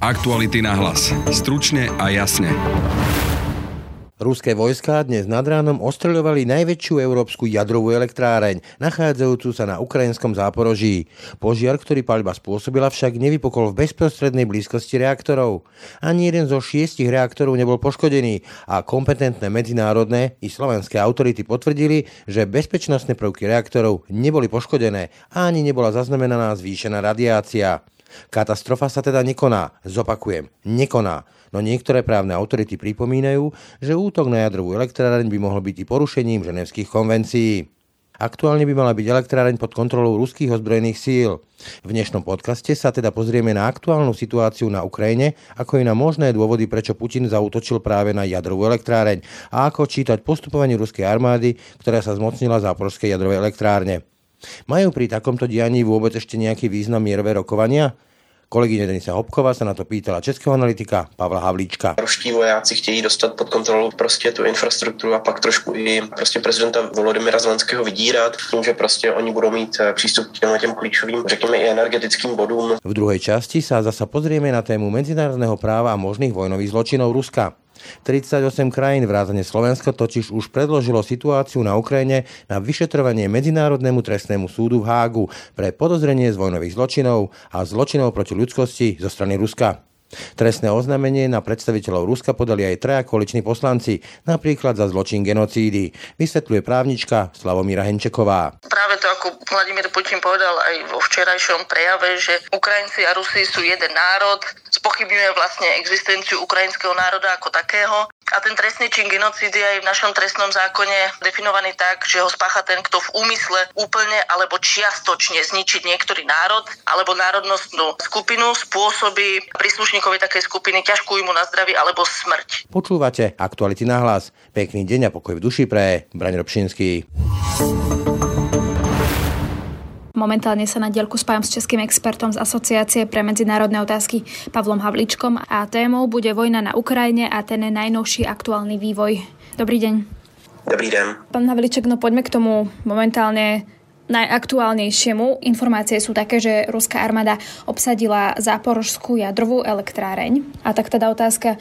Aktuality na hlas. Stručne a jasne. Ruské vojská dnes nad ránom ostreľovali najväčšiu európsku jadrovú elektráreň, nachádzajúcu sa na ukrajinskom záporoží. Požiar, ktorý paľba spôsobila, však nevypokol v bezprostrednej blízkosti reaktorov. Ani jeden zo šiestich reaktorov nebol poškodený a kompetentné medzinárodné i slovenské autority potvrdili, že bezpečnostné prvky reaktorov neboli poškodené a ani nebola zaznamenaná zvýšená radiácia. Katastrofa sa teda nekoná, zopakujem, nekoná. No niektoré právne autority pripomínajú, že útok na jadrovú elektráreň by mohol byť i porušením ženevských konvencií. Aktuálne by mala byť elektráreň pod kontrolou ruských ozbrojených síl. V dnešnom podcaste sa teda pozrieme na aktuálnu situáciu na Ukrajine, ako i na možné dôvody, prečo Putin zautočil práve na jadrovú elektráreň a ako čítať postupovanie ruskej armády, ktorá sa zmocnila záporskej jadrovej elektrárne. Majú pri takomto dianí vôbec ešte nejaký význam mierové rokovania? Kolegyně Denisa Hopková se na to pýtala českého analytika Pavla Havlíčka. Ruští vojáci chtějí dostat pod kontrolu prostě tu infrastrukturu a pak trošku i prostě prezidenta Volodymyra Zelenského vydírat tím, že prostě oni budou mít eh, přístup k těm, klíčovým, řekněme i energetickým bodům. V druhé části sa zasa pozrieme na tému medzinárodného práva a možných vojnových zločinov Ruska. 38 krajín vrátane Slovenska totiž už predložilo situáciu na Ukrajine na vyšetrovanie Medzinárodnému trestnému súdu v Hágu pre podozrenie z vojnových zločinov a zločinov proti ľudskosti zo strany Ruska. Trestné oznámenie na predstaviteľov Ruska podali aj traja koaliční poslanci, napríklad za zločin genocídy, vysvetľuje právnička Slavomíra Henčeková. Práve to, ako Vladimír Putin povedal aj vo včerajšom prejave, že Ukrajinci a Rusi sú jeden národ, spochybňuje vlastne existenciu ukrajinského národa ako takého a ten trestný čin genocídy je v našom trestnom zákone definovaný tak, že ho spácha ten, kto v úmysle úplne alebo čiastočne zničiť niektorý národ alebo národnostnú skupinu spôsobí príslušníkovi takej skupiny ťažkú imu na zdraví alebo smrť. Počúvate aktuality na hlas. Pekný deň a pokoj v duši pre Braň Robšinský. Momentálne sa na dielku spájam s českým expertom z Asociácie pre medzinárodné otázky Pavlom Havličkom a témou bude vojna na Ukrajine a ten najnovší aktuálny vývoj. Dobrý deň. Dobrý deň. Pán Havliček, no poďme k tomu momentálne najaktuálnejšiemu. Informácie sú také, že ruská armáda obsadila záporožskú jadrovú elektráreň. A tak teda otázka,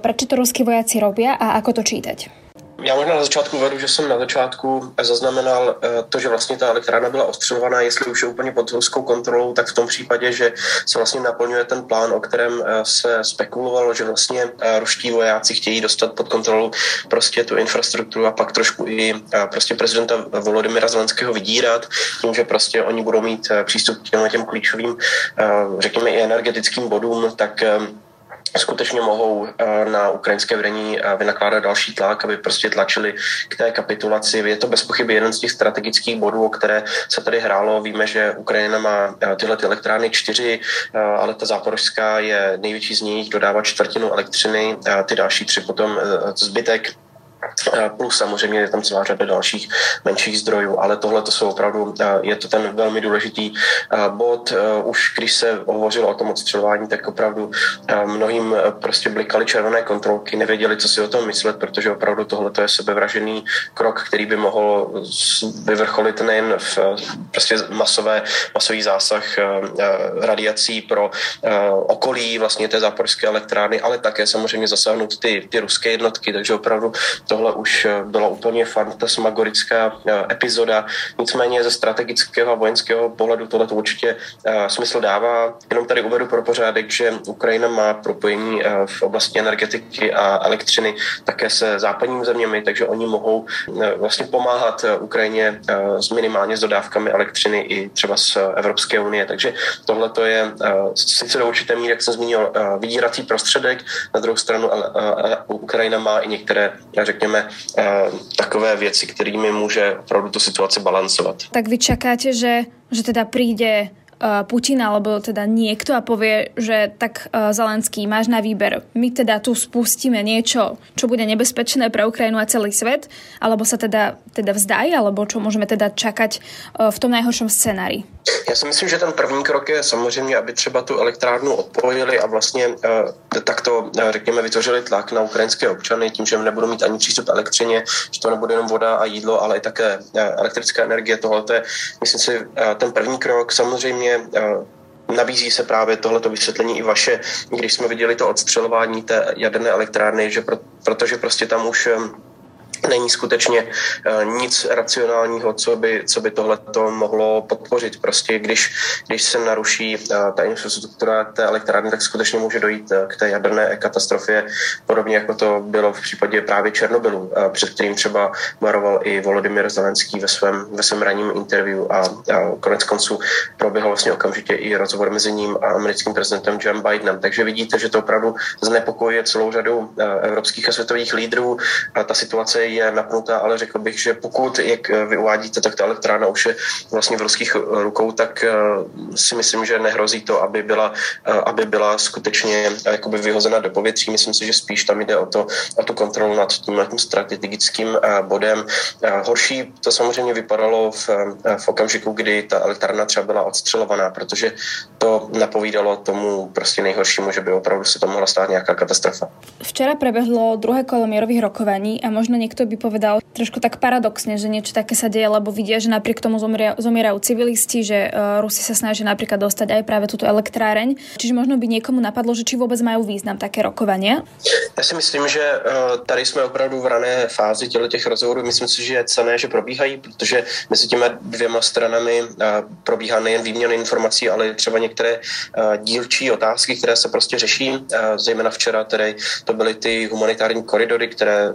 prečo to ruskí vojaci robia a ako to čítať? Já možná na začátku vedu, že jsem na začátku zaznamenal eh, to, že vlastně ta elektrárna byla ostřelovaná, jestli už je úplně pod ruskou kontrolou, tak v tom případě, že se vlastně naplňuje ten plán, o kterém eh, se spekulovalo, že vlastně eh, ruští vojáci chtějí dostat pod kontrolu prostě tu infrastrukturu a pak trošku i prostě prezidenta Volodymyra Zelenského vydírat, tím, že prostě oni budou mít přístup k těm, těm klíčovým, řekněme i energetickým bodům, tak skutečně mohou eh, na ukrajinské vedení eh, vynakládat další tlak, aby prostě tlačili k té kapitulaci. Je to bez pochyby jeden z těch strategických bodů, o které se tady hrálo. Víme, že Ukrajina má eh, tyhle ty elektrárny čtyři, ale ta záporožská je největší z nich, dodává čtvrtinu elektřiny, ty další tři potom zbytek Plus samozřejmě je tam celá řada dalších menších zdrojů, ale tohle to jsou opravdu, je to ten velmi důležitý bod. Už když se hovořilo o tom odstřelování, tak opravdu mnohým prostě blikaly červené kontrolky, nevěděli, co si o tom myslet, protože opravdu tohle je sebevražený krok, který by mohl vyvrcholit nejen v prostě masové, masový zásah radiací pro okolí vlastně té záporské elektrárny, ale také samozřejmě zasáhnout ty, ty ruské jednotky, takže opravdu tohle už eh, byla úplně fantasmagorická eh, epizoda. Nicméně ze strategického a vojenského pohledu tohle to určitě eh, smysl dává. Jenom tady uvedu pro pořádek, že Ukrajina má propojení v oblasti energetiky a elektřiny také se západními zeměmi, takže oni mohou vlastně pomáhat Ukrajině s minimálně s dodávkami elektřiny i třeba z Evropské unie. Takže tohle to je sice do určité míry, jak jsem zmínil, vydírací prostředek, na druhou stranu Ukrajina má i některé, řekněme, řekněme, eh, takové věci, kterými může opravdu tu situaci balancovat. Tak vy čakáte, že, že teda príde Putin alebo teda niekto a povie, že tak eh, Zelenský, máš na výber. My teda tu spustíme niečo, čo bude nebezpečné pre Ukrajinu a celý svet, alebo sa teda, teda vzdaj, alebo čo môžeme teda čakať eh, v tom najhoršom scenári? Já si myslím, že ten první krok je samozřejmě, aby třeba tu elektrárnu odpojili a vlastně e, takto, řekněme, vytvořili tlak na ukrajinské občany tím, že nebudou mít ani přístup elektřině, že to nebude jenom voda a jídlo, ale i také elektrická energie. Tohle je, myslím si, ten první krok. Samozřejmě uh, nabízí se právě tohleto vysvětlení i vaše, když jsme viděli to odstřelování té jaderné elektrárny, že pro, protože prostě tam už není skutečně eh, nic racionálního, co by, co by tohle to mohlo podpořit. Prostě když, když se naruší eh, ta infrastruktura té elektrárny, tak skutečně může dojít eh, k té jaderné katastrofě, podobně jako to bylo v případě právě Černobylu, před kterým třeba varoval i Volodymyr Zelenský ve svém, ve svém ranním interview a, a konec konců proběhl vlastně okamžitě i rozhovor mezi ním a americkým prezidentem Joe Bidenem. Takže vidíte, že to opravdu znepokojuje celou řadu evropských a světových lídrů a ta situace je napnutá, ale řekl bych, že pokud, jak vy uvádíte, tak ta elektrárna už je vlastně v ruských rukou, tak eh, si myslím, že nehrozí to, aby byla, eh, aby byla skutečně eh, jakoby vyhozena do povětří. Myslím si, že spíš tam jde o, to, o tu kontrolu nad tím strategickým bodem. Horší to samozřejmě vypadalo v, v okamžiku, kdy ta elektrárna třeba byla odstřelovaná, protože to napovídalo tomu prostě nejhoršímu, že by opravdu se to mohla stát nějaká katastrofa. Včera prebehlo druhé kolo mierových rokovaní a možno niekto by povedal trošku tak paradoxne, že niečo také sa deje, lebo vidia, že napriek tomu zomierajú, zomierajú civilisti, že uh, Rusi sa snažia napríklad dostať aj práve túto elektráreň. Čiže možno by niekomu napadlo, že či vôbec majú význam také rokovania? Já si myslím, že uh, tady jsme opravdu v rané fázi těchto těch rozhovorů. Myslím si, že je cené, že probíhají, protože mezi těmi dvěma stranami uh, probíhá nejen výměna informací, ale třeba některé dílčí otázky, které se prostě řeší. Zejména včera tedy to byly ty humanitární koridory, které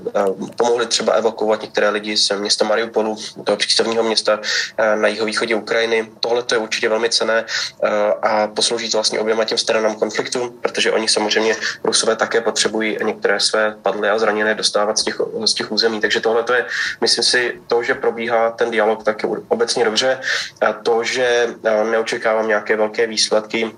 pomohly třeba evakuovat některé lidi z města Mariupolu, toho přístavního města uh, na jihovýchodě Ukrajiny. Tohle to je určitě velmi cené uh, a poslouží to vlastně oběma těm stranám konfliktu, protože oni samozřejmě Rusové také potřebují některé své padlé a zraněné dostávat z těch, z těch území. Takže tohle to je, myslím si, to, že probíhá ten dialog, tak obecně dobře. A to, že neočekávám nějaké velké výsledky,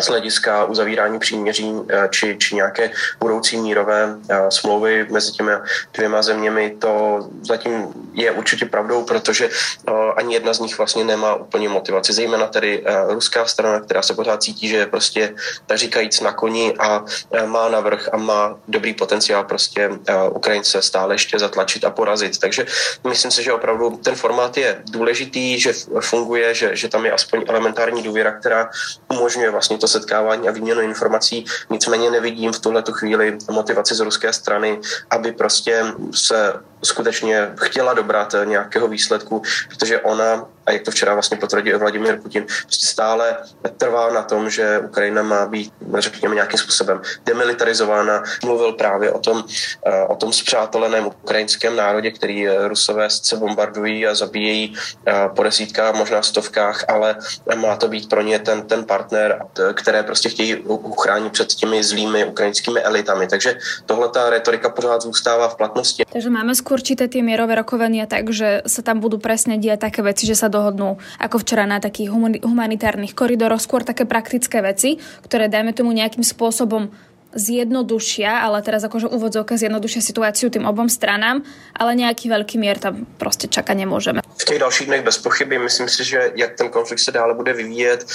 z hlediska uzavírání příměří eh, či, či nějaké budoucí mírové eh, smlouvy mezi těmi dvěma zeměmi, to zatím je určitě pravdou, protože eh, ani jedna z nich vlastně nemá úplně motivaci. Zejména tedy ruská strana, která se pořád cítí, že je prostě tak říkajíc na koni a má navrh a má dobrý potenciál prostě Ukrajince stále ještě zatlačit a porazit. Takže myslím si, že opravdu ten formát je důležitý, že funguje, že, že tam je aspoň elementární důvěra, která umožňuje vlastně to setkávání a výměnu informací. Nicméně nevidím v tuhle chvíli motivaci z ruské strany, aby prostě se skutečně chtěla dobrat nějakého výsledku, protože ona, a jak to včera vlastně potvrdil Vladimir Putin, prostě stále trvá na tom, že Ukrajina má být, řekněme, nějakým způsobem demilitarizována. Mluvil právě o tom, eh, o tom spřáteleném ukrajinském národě, který Rusové se bombardují a zabíjejí eh, po desítkách, možná stovkách, ale má to být pro ně ten, ten partner, které prostě chtějí uchránit před těmi zlými ukrajinskými elitami. Takže tohle ta retorika pořád zůstává v platnosti. Takže máme skôr čítať tie mierové rokovania tak, že sa tam budú presne diať také veci, že sa dohodnú ako včera na takých humanitárnych koridoroch, skôr také praktické veci, ktoré dajme tomu nejakým spôsobom zjednodušia, ale teraz akože úvodzovka zjednodušia situáciu tým obom stranám, ale nejaký veľký mier tam prostě čakat nemôžeme. V těch dalších dnech bez pochyby myslím si, že jak ten konflikt se dále bude vyvíjet,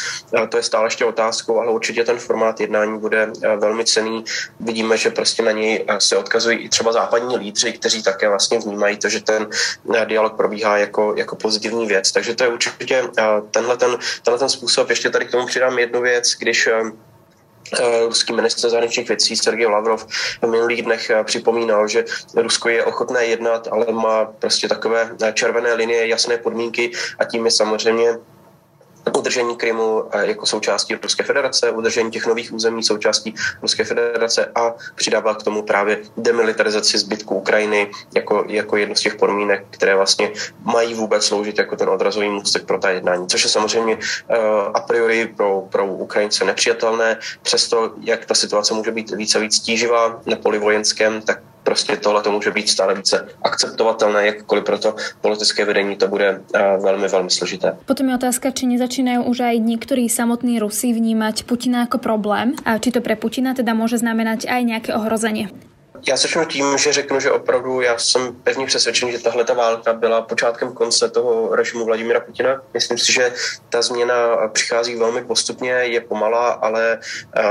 to je stále ještě otázkou, ale určitě ten formát jednání bude velmi cený. Vidíme, že prostě na něj se odkazují i třeba západní lídři, kteří také vlastně vnímají to, že ten dialog probíhá jako, jako pozitivní věc. Takže to je určitě tenhle ten, tenhle ten způsob. Ještě tady k tomu přidám jednu věc, když Eh, ruský ministr zahraničních věcí Sergej Lavrov v minulých dnech eh, připomínal, že Rusko je ochotné jednat, ale má prostě takové eh, červené linie, jasné podmínky a tím je samozřejmě udržení Krymu jako součástí Ruské federace, udržení těch nových území součástí Ruské federace a přidává k tomu právě demilitarizaci zbytku Ukrajiny jako, jako jednu z těch podmínek, které vlastně mají vůbec sloužit jako ten odrazový můstek pro ta jednání, což je samozřejmě uh, a priori pro, pro Ukrajince nepřijatelné, přesto jak ta situace může být více a víc tíživá na poli vojenském, tak prostě tohle to může být stále více akceptovatelné, jakkoliv proto politické vedení to bude eh, velmi, velmi složité. Potom je otázka, či nezačínajú už aj niektorí samotní Rusi vnímať Putina ako problém a či to pre Putina teda môže znamenať aj nejaké ohrozenie. Já začnu tím, že řeknu, že opravdu já jsem pevně přesvědčen, že tahle ta válka byla počátkem konce toho režimu Vladimira Putina. Myslím si, že ta změna přichází velmi postupně, je pomalá, ale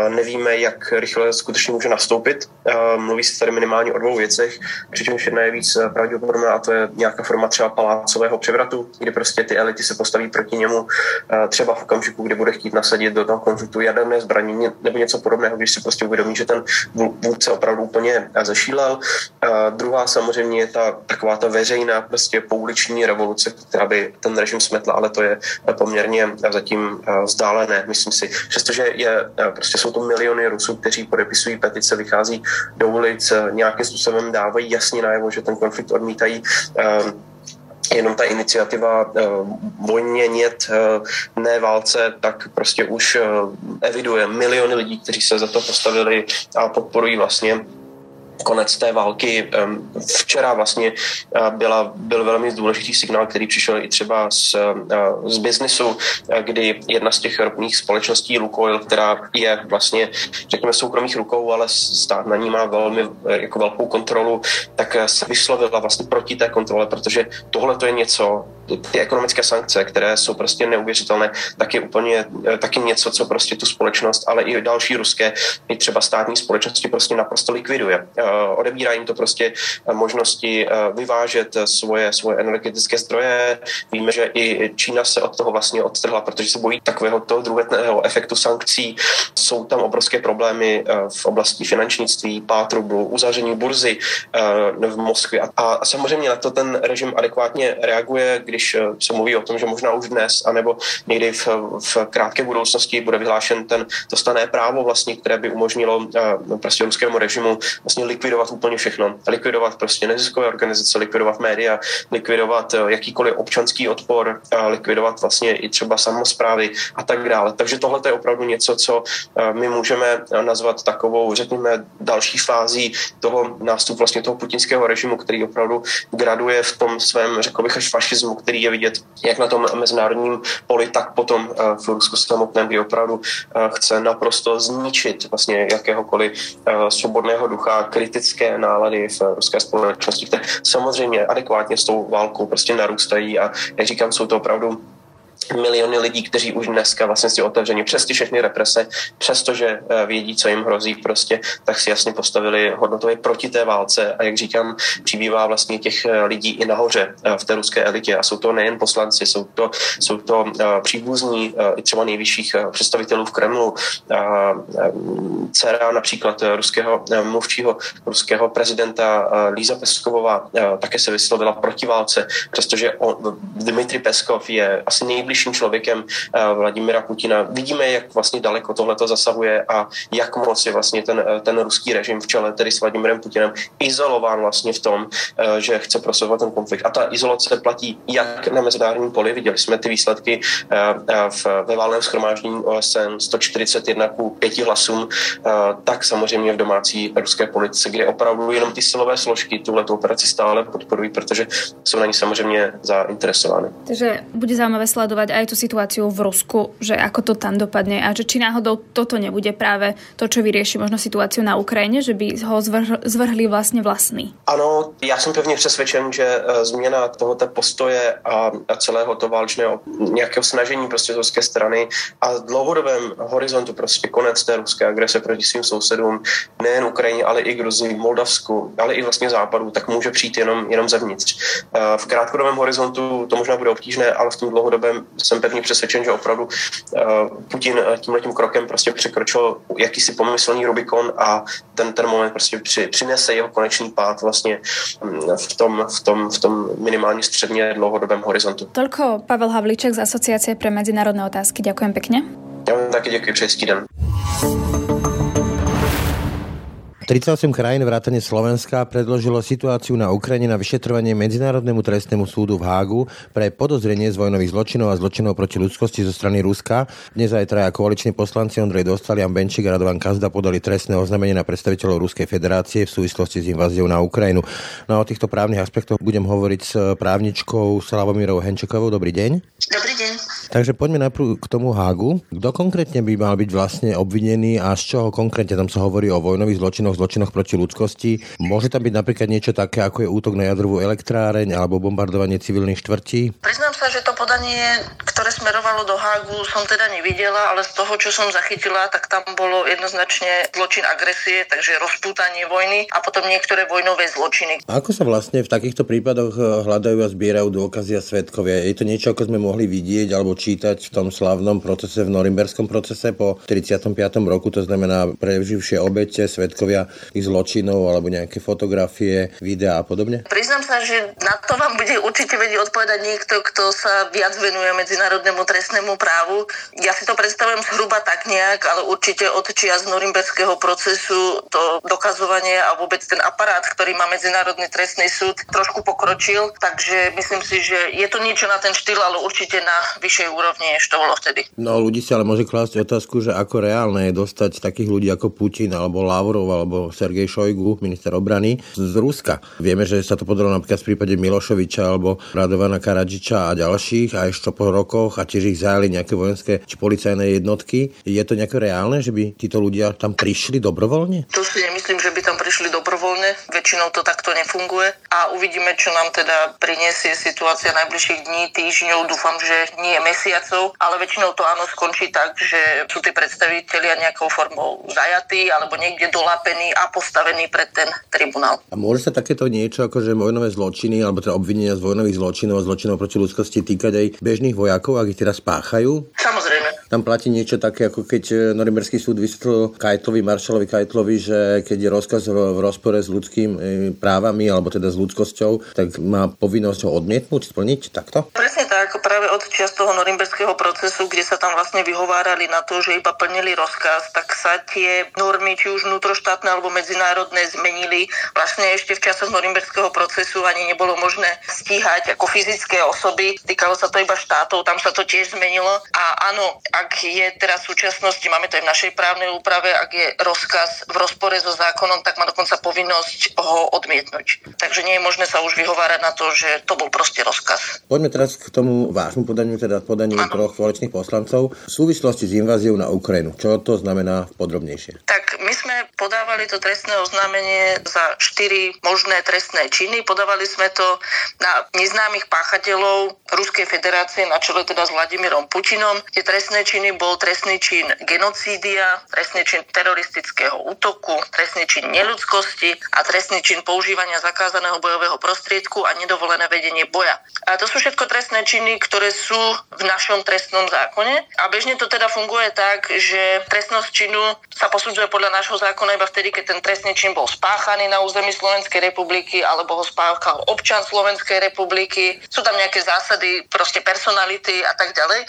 nevíme, jak rychle skutečně může nastoupit. Mluví se tady minimálně o dvou věcech, přičemž jedna je víc pravděpodobná a to je nějaká forma třeba palácového převratu, kdy prostě ty elity se postaví proti němu třeba v okamžiku, kdy bude chtít nasadit do toho konfliktu jaderné zbraní nebo něco podobného, když si prostě uvědomí, že ten vůdce opravdu úplně zešílel. A druhá samozřejmě je ta taková ta veřejná prostě pouliční revoluce, která by ten režim smetla, ale to je poměrně zatím vzdálené, myslím si. Přestože je, prostě jsou to miliony Rusů, kteří podepisují petice, vychází do ulic, nějakým způsobem dávají jasně najevo, že ten konflikt odmítají jenom ta iniciativa uh, vojně nět, uh, ne válce, tak prostě už uh, eviduje miliony lidí, kteří se za to postavili a podporují vlastně konec té války. Včera vlastně byla, byl velmi důležitý signál, který přišel i třeba z, z biznisu, kdy jedna z těch ropných společností Lukoil, která je vlastně, řekněme, soukromých rukou, ale stát na ní má velmi jako velkou kontrolu, tak se vyslovila vlastně proti té kontrole, protože tohle to je něco, ty ekonomické sankce, které jsou prostě neuvěřitelné, tak je úplně taky něco, co prostě tu společnost, ale i další ruské, i třeba státní společnosti prostě naprosto likviduje. Odebírá jim to prostě možnosti vyvážet svoje, svoje energetické zdroje. Víme, že i Čína se od toho vlastně odtrhla, protože se bojí takového toho druhého efektu sankcí. Jsou tam obrovské problémy v oblasti finančnictví, pát uzavření burzy v Moskvě. A samozřejmě na to ten režim adekvátně reaguje, když když eh, se mluví o tom, že možná už dnes, anebo někdy v, v krátké budoucnosti bude vyhlášen ten dostané právo vlastně, které by umožnilo uh, prostě ruskému režimu vlastně likvidovat úplně všechno. Likvidovat prostě neziskové organizace, likvidovat média, likvidovat uh, jakýkoliv občanský odpor, likvidovat vlastně i třeba samozprávy a tak dále. Takže tohle je opravdu něco, co my můžeme nazvat takovou, řekněme, další fází toho nástupu vlastně toho putinského režimu, který opravdu graduje v tom svém, řekl bych, až fašismu, který je vidět jak na tom mezinárodním poli, tak potom eh, v Rusku samotném, kdy opravdu eh, chce naprosto zničit vlastně jakéhokoliv eh, svobodného ducha, kritické nálady v ruské společnosti, které samozřejmě adekvátně s tou válkou prostě narůstají a jak říkám, jsou to opravdu miliony lidí, kteří už dneska vlastně si otevření přes ty všechny represe, přestože eh, vědí, co jim hrozí prostě, tak si jasně postavili hodnotově proti té válce a jak říkám, přibývá vlastně těch eh, lidí i nahoře eh, v té ruské elitě. A jsou to nejen poslanci, jsou to, jsou to příbuzní i třeba nejvyšších představitelů v Kremlu, dcera například ruského mluvčího ruského prezidenta Líza Peskovová také se vyslovila proti válce, přestože on, Dmitry Peskov je asi nejbližší nejbližším člověkem eh, Vladimira Putina. Vidíme, jak vlastně daleko tohle to zasahuje a jak moc je vlastně ten, eh, ten ruský režim v čele tedy s Vladimirem Putinem izolován vlastně v tom, eh, že chce prosazovat ten konflikt. A ta izolace platí jak na mezinárodním poli, viděli jsme ty výsledky v, ve válném schromáždění OSN 141 ku 5 hlasům, tak samozřejmě v domácí ruské politice, kde opravdu jenom ty silové složky tuhle operaci stále podporují, protože jsou na ní samozřejmě zainteresovány. Takže bude zaujímavé sledovať sledovať aj tú situáciu v Rusku, že ako to tam dopadne a že či náhodou toto nebude práve to, čo vyrieši možno situáciu na Ukrajine, že by ho zvrh, zvrhli vlastně vlastní. Ano, já jsem pevně přesvědčen, že e, změna tohoto postoje a celého toho válečného nějakého snažení prostě z ruské strany a v dlouhodobém horizontu prostě konec té ruské agrese proti svým sousedům, nejen Ukrajině, ale i Gruzii, Moldavsku, ale i vlastně západu, tak může přijít jenom, jenom zevnitř. E, v krátkodobém horizontu to možná bude obtížné, ale v tom dlouhodobém jsem pevně přesvědčen, že opravdu eh, Putin eh, tímhletím krokem prostě překročil jakýsi pomyslný Rubikon a ten, ten moment prostě při, přinese jeho konečný pád vlastně mm, v tom, v tom, v tom minimálně středně dlouhodobém horizontu. Tolko Pavel Havlíček z Asociace pre medzinárodné otázky. Ďakujem pekne. Ja vám taky děkuji, přeji den. 38 krajín vrátane Slovenska predložilo situáciu na Ukrajine na vyšetrovanie Medzinárodnému trestnému súdu v Hágu pre podozrenie z vojnových zločinov a zločinov proti ľudskosti zo strany Ruska. Dnes aj traja koaliční poslanci Ondrej Dostal, Jan Benčík a Radovan Kazda podali trestné oznámenie na predstaviteľov Ruskej federácie v súvislosti s inváziou na Ukrajinu. No a o týchto právnych aspektoch budem hovoriť s právničkou Slavomírou Henčekovou. Dobrý deň. Dobrý deň. Takže poďme najprv k tomu Hágu. Kto konkrétne by mal byť vlastne obvinený a z čoho konkrétne tam sa hovorí o vojnových zločinoch zločinoch proti ľudskosti. Môže tam byť napríklad niečo také, ako je útok na jadrovú elektráreň alebo bombardovanie civilných štvrtí? Priznám sa, že to podanie, ktoré smerovalo do Hágu, som teda nevidela, ale z toho, čo som zachytila, tak tam bolo jednoznačne zločin agresie, takže rozpútanie vojny a potom niektoré vojnové zločiny. Ako sa vlastne v takýchto prípadoch eh, hľadajú a zbierajú dôkazy a svetkovia? Je to niečo, ako sme mohli vidieť alebo čítať v tom slavnom procese, v Norimberskom procese po 35. roku, to znamená preživšie obete, svetkovia ich zločinov alebo nejaké fotografie, videá a podobne? Priznám sa, že na to vám bude určite vedieť odpovedať niekto, kto sa viac venuje medzinárodnému trestnému právu. Ja si to predstavujem zhruba tak nejak, ale určite od čias Norimberského procesu to dokazovanie a vôbec ten aparát, ktorý má Medzinárodný trestný súd, trošku pokročil, takže myslím si, že je to niečo na ten štýl, ale určite na vyššej úrovni, než to bolo vtedy. No ľudí si ale môže klásť otázku, že ako reálne je dostať takých ľudí ako Putin alebo Lavrov alebo Sergej Šojgu, minister obrany, z Ruska. Vieme, že sa to podarilo napríklad v prípade Milošoviča alebo Radovana Karadžiča a ďalších a ešte po rokoch a tiež ich zajali nejaké vojenské či policajné jednotky. Je to nejaké reálne, že by títo ľudia tam prišli dobrovoľne? To si nemyslím, že by tam prišli dobrovoľne. Väčšinou to takto nefunguje a uvidíme, čo nám teda priniesie situácia najbližších dní, týždňov. Dúfam, že nie mesiacov, ale väčšinou to áno skončí tak, že sú tí predstavitelia nejakou formou zajatí alebo niekde a postavení pred ten tribunál. A môže sa takéto niečo ako že vojnové zločiny alebo teda obvinenia z vojnových zločinov a zločinov proti ľudskosti týkať aj bežných vojakov, ak ich teraz spáchajú? Samozrejme. Tam platí niečo také, ako keď e, Norimberský súd vysvetlil Kajtlovi, Maršalovi Kajtlovi, že keď je rozkaz v rozpore s ľudským e, právami alebo teda s ľudskosťou, tak má povinnosť ho odmietnúť, splniť takto? Presne tak, práve od čias toho Norimberského procesu, kde sa tam vlastne vyhovárali na to, že iba plnili rozkaz, tak sa tie normy, či už vnútroštátne alebo medzinárodné, zmenili. Vlastne ešte v časoch Norimberského procesu ani nebolo možné stíhať ako fyzické osoby. Týkalo sa to iba štátov, tam sa to tiež zmenilo. A áno, ak je teraz v súčasnosti, máme to aj v našej právnej úprave, ak je rozkaz v rozpore so zákonom, tak má dokonca povinnosť ho odmietnúť. Takže nie je možné sa už vyhovárať na to, že to bol proste rozkaz. Poďme teraz k tomu vášmu podaniu, teda podaniu ano. troch koaličných poslancov v súvislosti s inváziou na Ukrajinu. Čo to znamená podrobnejšie? Tak my sme podávali to trestné oznámenie za štyri možné trestné činy. Podávali sme to na neznámych páchateľov Ruskej federácie na čele teda s Vladimírom Putinom. Tie trestné činy bol trestný čin genocídia, trestný čin teroristického útoku, trestný čin neľudskosti a trestný čin používania zakázaného bojového prostriedku a nedovolené vedenie boja. A to sú všetko trestné činy, ktoré sú v našom trestnom zákone a bežne to teda funguje tak, že trestnosť činu sa posudzuje podľa nášho zákona iba vtedy, keď ten trestný čin bol spáchaný na území Slovenskej republiky alebo ho spáchal občan Slovenskej republiky. Sú tam nejaké zásady, proste personality a tak ďalej.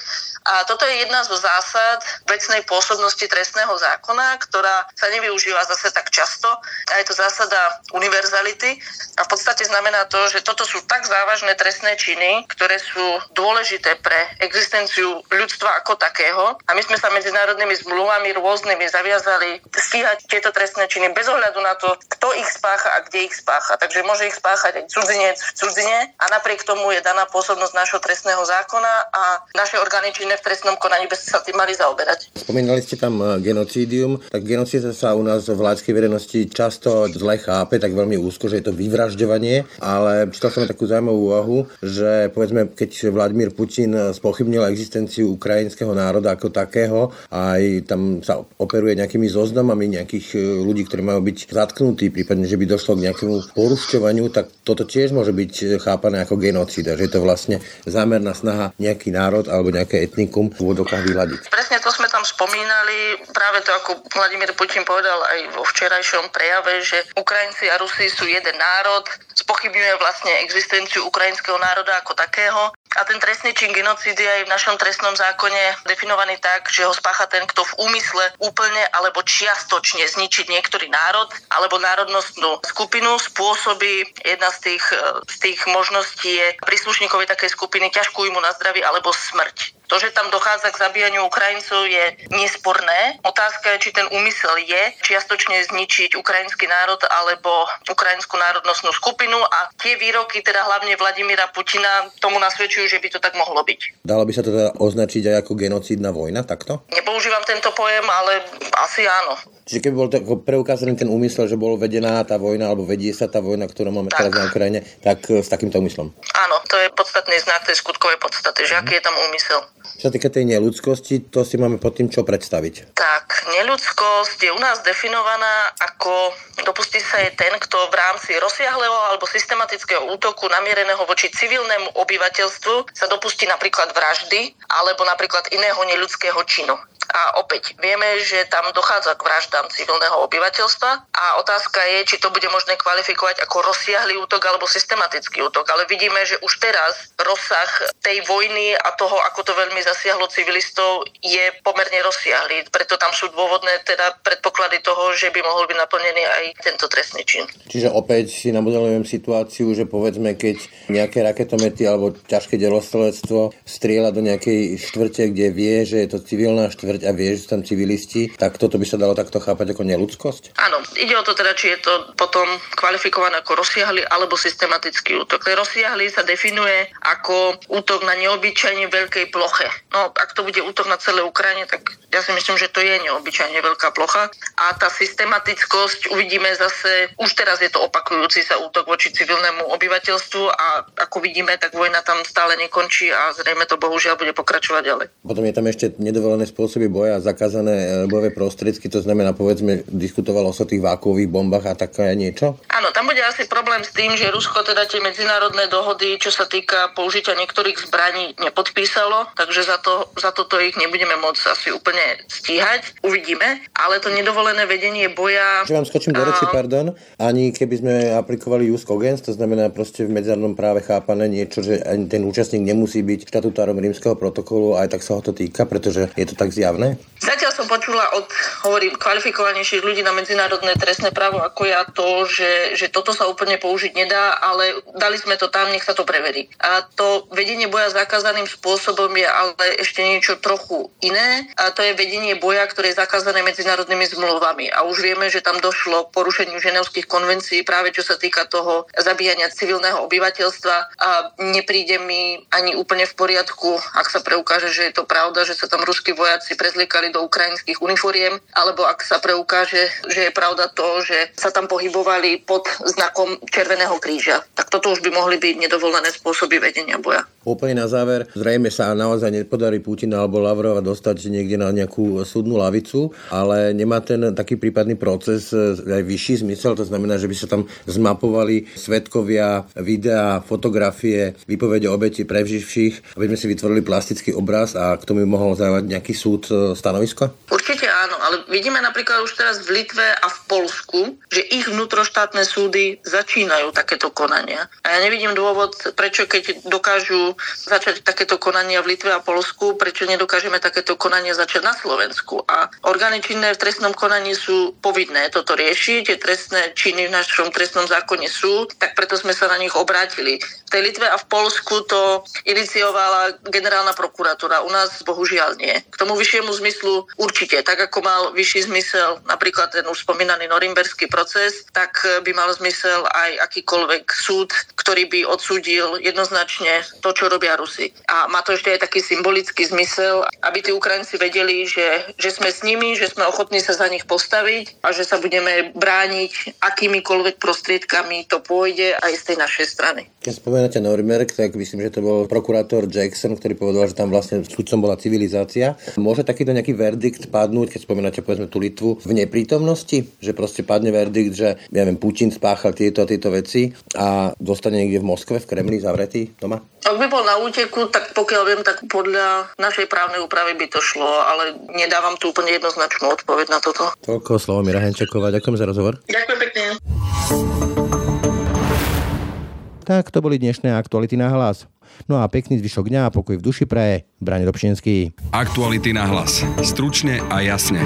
A toto je jedna zo zásad vecnej pôsobnosti trestného zákona, ktorá sa nevyužíva zase tak často. A je to zásada univerzality. A v podstate znamená to, že toto sú tak závažné trestné činy, ktoré sú dôležité pre existenciu ľudstva ako takého. A my sme sa medzinárodnými zmluvami rôznymi zaviazali stíhať tieto trestné činy bez ohľadu na to, kto ich spácha a kde ich spácha. Takže môže ich spáchať aj cudzinec v cudzine a napriek tomu je daná pôsobnosť nášho trestného zákona a naše orgány činné v trestnom konaní by sa tým mali zaoberať. Spomínali ste tam e, genocídium, tak genocídia sa u nás v vládskej verejnosti často zle chápe, tak veľmi úzko, že je to vyvražďovanie, ale čítal som takú zaujímavú úvahu, že povedzme, keď Vladimír Putin spochybnil existenciu ukrajinského národa ako takého, aj tam sa operuje nejakými zoznamami nejakých e, ľudí, ktorí majú byť zatknutí, prípadne, že by došlo k nejakému porušťovaniu, tak toto tiež môže byť chápané ako genocída, že je to vlastne zámerná snaha nejaký národ alebo nejaké etnikum v úvodokách vyladiť. Presne to sme tam spomínali, práve to ako Vladimír Putin povedal aj vo včerajšom prejave, že Ukrajinci a Rusi sú jeden národ, spochybňuje vlastne existenciu ukrajinského národa ako takého a ten trestný čin genocídy je v našom trestnom zákone definovaný tak, že ho spácha ten, kto v úmysle úplne alebo čiastočne zničiť niektorý národ alebo národnostnú skupinu spôsobí jedna z tých, z tých možností je príslušníkovi takej skupiny ťažkú imu na zdraví alebo smrť. To, že tam dochádza k zabíjaniu Ukrajincov je nesporné. Otázka je, či ten úmysel je čiastočne zničiť ukrajinský národ alebo ukrajinskú národnostnú skupinu a tie výroky teda hlavne Vladimíra Putina tomu nasvedčujú, že by to tak mohlo byť. Dalo by sa to teda označiť aj ako genocídna vojna, takto? Nepoužívam tento pojem, ale asi áno. Čiže keby bol preukázaný ten úmysel, že bol vedená tá vojna, alebo vedie sa tá vojna, ktorú máme tak. teraz na Ukrajine, tak e, s takýmto úmyslom. Áno, to je podstatný znak tej skutkovej podstaty, že aký je tam úmysel. Čo sa týka tej neludskosti, to si máme pod tým čo predstaviť? Tak, neludskosť je u nás definovaná ako dopustí sa je ten, kto v rámci rozsiahleho alebo systematického útoku namiereného voči civilnému obyvateľstvu sa dopustí napríklad vraždy alebo napríklad iného neľudského činu. A opäť vieme, že tam dochádza k vraždám civilného obyvateľstva a otázka je, či to bude možné kvalifikovať ako rozsiahly útok alebo systematický útok. Ale vidíme, že už teraz rozsah tej vojny a toho, ako to veľmi zasiahlo civilistov, je pomerne rozsiahly. Preto tam sú dôvodné teda predpoklady toho, že by mohol byť naplnený aj tento trestný čin. Čiže opäť si namodelujem situáciu, že povedzme, keď nejaké raketomety alebo ťažké delostrelectvo strieľa do nejakej štvrte, kde vie, že je to civilná štvrť, a vie, že sú tam civilisti, tak toto by sa dalo takto ako neludskosť? Áno, ide o to teda, či je to potom kvalifikované ako rozsiahly alebo systematický útok. Rozsiahly sa definuje ako útok na neobyčajne veľkej ploche. No, ak to bude útok na celé Ukrajine, tak ja si myslím, že to je neobyčajne veľká plocha. A tá systematickosť uvidíme zase, už teraz je to opakujúci sa útok voči civilnému obyvateľstvu a ako vidíme, tak vojna tam stále nekončí a zrejme to bohužiaľ bude pokračovať ďalej. Potom je tam ešte nedovolené spôsoby boja, zakázané e, bojové prostriedky, to znamená, povedzme, diskutovalo sa o tých vákových bombách a také niečo? Áno, tam bude asi problém s tým, že Rusko teda tie medzinárodné dohody, čo sa týka použitia niektorých zbraní, nepodpísalo, takže za, to, za toto ich nebudeme môcť asi úplne stíhať. Uvidíme, ale to nedovolené vedenie boja... Že vám skočím do reči, pardon. Ani keby sme aplikovali use cogens, to znamená proste v medzinárodnom práve chápané niečo, že ani ten účastník nemusí byť štatutárom rímskeho protokolu, aj tak sa ho to týka, pretože je to tak zjavné? Zatiaľ som počula od, hovorím, kvalifikovanejších ľudí na medzinárodné trestné právo ako ja to, že, že toto sa úplne použiť nedá, ale dali sme to tam, nech sa to preverí. A to vedenie boja zakázaným spôsobom je ale ešte niečo trochu iné. A to je vedenie boja, ktoré je zakázané medzinárodnými zmluvami. A už vieme, že tam došlo k porušeniu ženevských konvencií práve čo sa týka toho zabíjania civilného obyvateľstva. A nepríde mi ani úplne v poriadku, ak sa preukáže, že je to pravda, že sa tam ruskí vojaci prezli prezliekali do ukrajinských uniforiem, alebo ak sa preukáže, že je pravda to, že sa tam pohybovali pod znakom Červeného kríža. Tak toto už by mohli byť nedovolené spôsoby vedenia boja. Úplne na záver, zrejme sa naozaj nepodarí Putina alebo Lavrova dostať niekde na nejakú súdnu lavicu, ale nemá ten taký prípadný proces e, aj vyšší zmysel, to znamená, že by sa tam zmapovali svetkovia, videá, fotografie, výpovede obeti preživších, aby sme si vytvorili plastický obraz a k tomu by mohol závať nejaký súd e, stanovisko? Určite áno, ale vidíme napríklad už teraz v Litve a v Polsku, že ich vnútroštátne súdy začínajú takéto konania. A ja nevidím dôvod, prečo keď dokážu začať takéto konania v Litve a Polsku, prečo nedokážeme takéto konanie začať na Slovensku. A orgány činné v trestnom konaní sú povinné toto riešiť, tie trestné činy v našom trestnom zákone sú, tak preto sme sa na nich obrátili. V tej Litve a v Polsku to iniciovala generálna prokuratúra, u nás bohužiaľ nie. K tomu vyššiemu zmyslu určite, tak ako mal vyšší zmysel napríklad ten už spomínaný norimberský proces, tak by mal zmysel aj akýkoľvek súd, ktorý by odsúdil jednoznačne to, čo robia Rusi. A má to ešte aj taký symbolický zmysel, aby tí Ukrajinci vedeli, že, že sme s nimi, že sme ochotní sa za nich postaviť a že sa budeme brániť akýmikoľvek prostriedkami to pôjde aj z tej našej strany. Keď spomínate Norimberg, tak myslím, že to bol prokurátor Jackson, ktorý povedal, že tam vlastne súdcom bola civilizácia. Môže takýto nejaký verdikt padnúť, keď spomínate povedzme tú Litvu, v neprítomnosti? Že proste padne verdikt, že ja viem, Putin spáchal tieto a tieto veci a dostane niekde v Moskve, v Kremli zavretý doma? Ak by bol na úteku, tak pokiaľ viem, tak podľa našej právnej úpravy by to šlo, ale nedávam tu úplne jednoznačnú odpoveď na toto. Toľko slovo Mira Henčeková. Ďakujem za rozhovor. Ďakujem pekne. Tak to boli dnešné aktuality na hlas. No a pekný zvyšok dňa a pokoj v duši praje. Brani Robšinský. Aktuality na hlas. Stručne a jasne.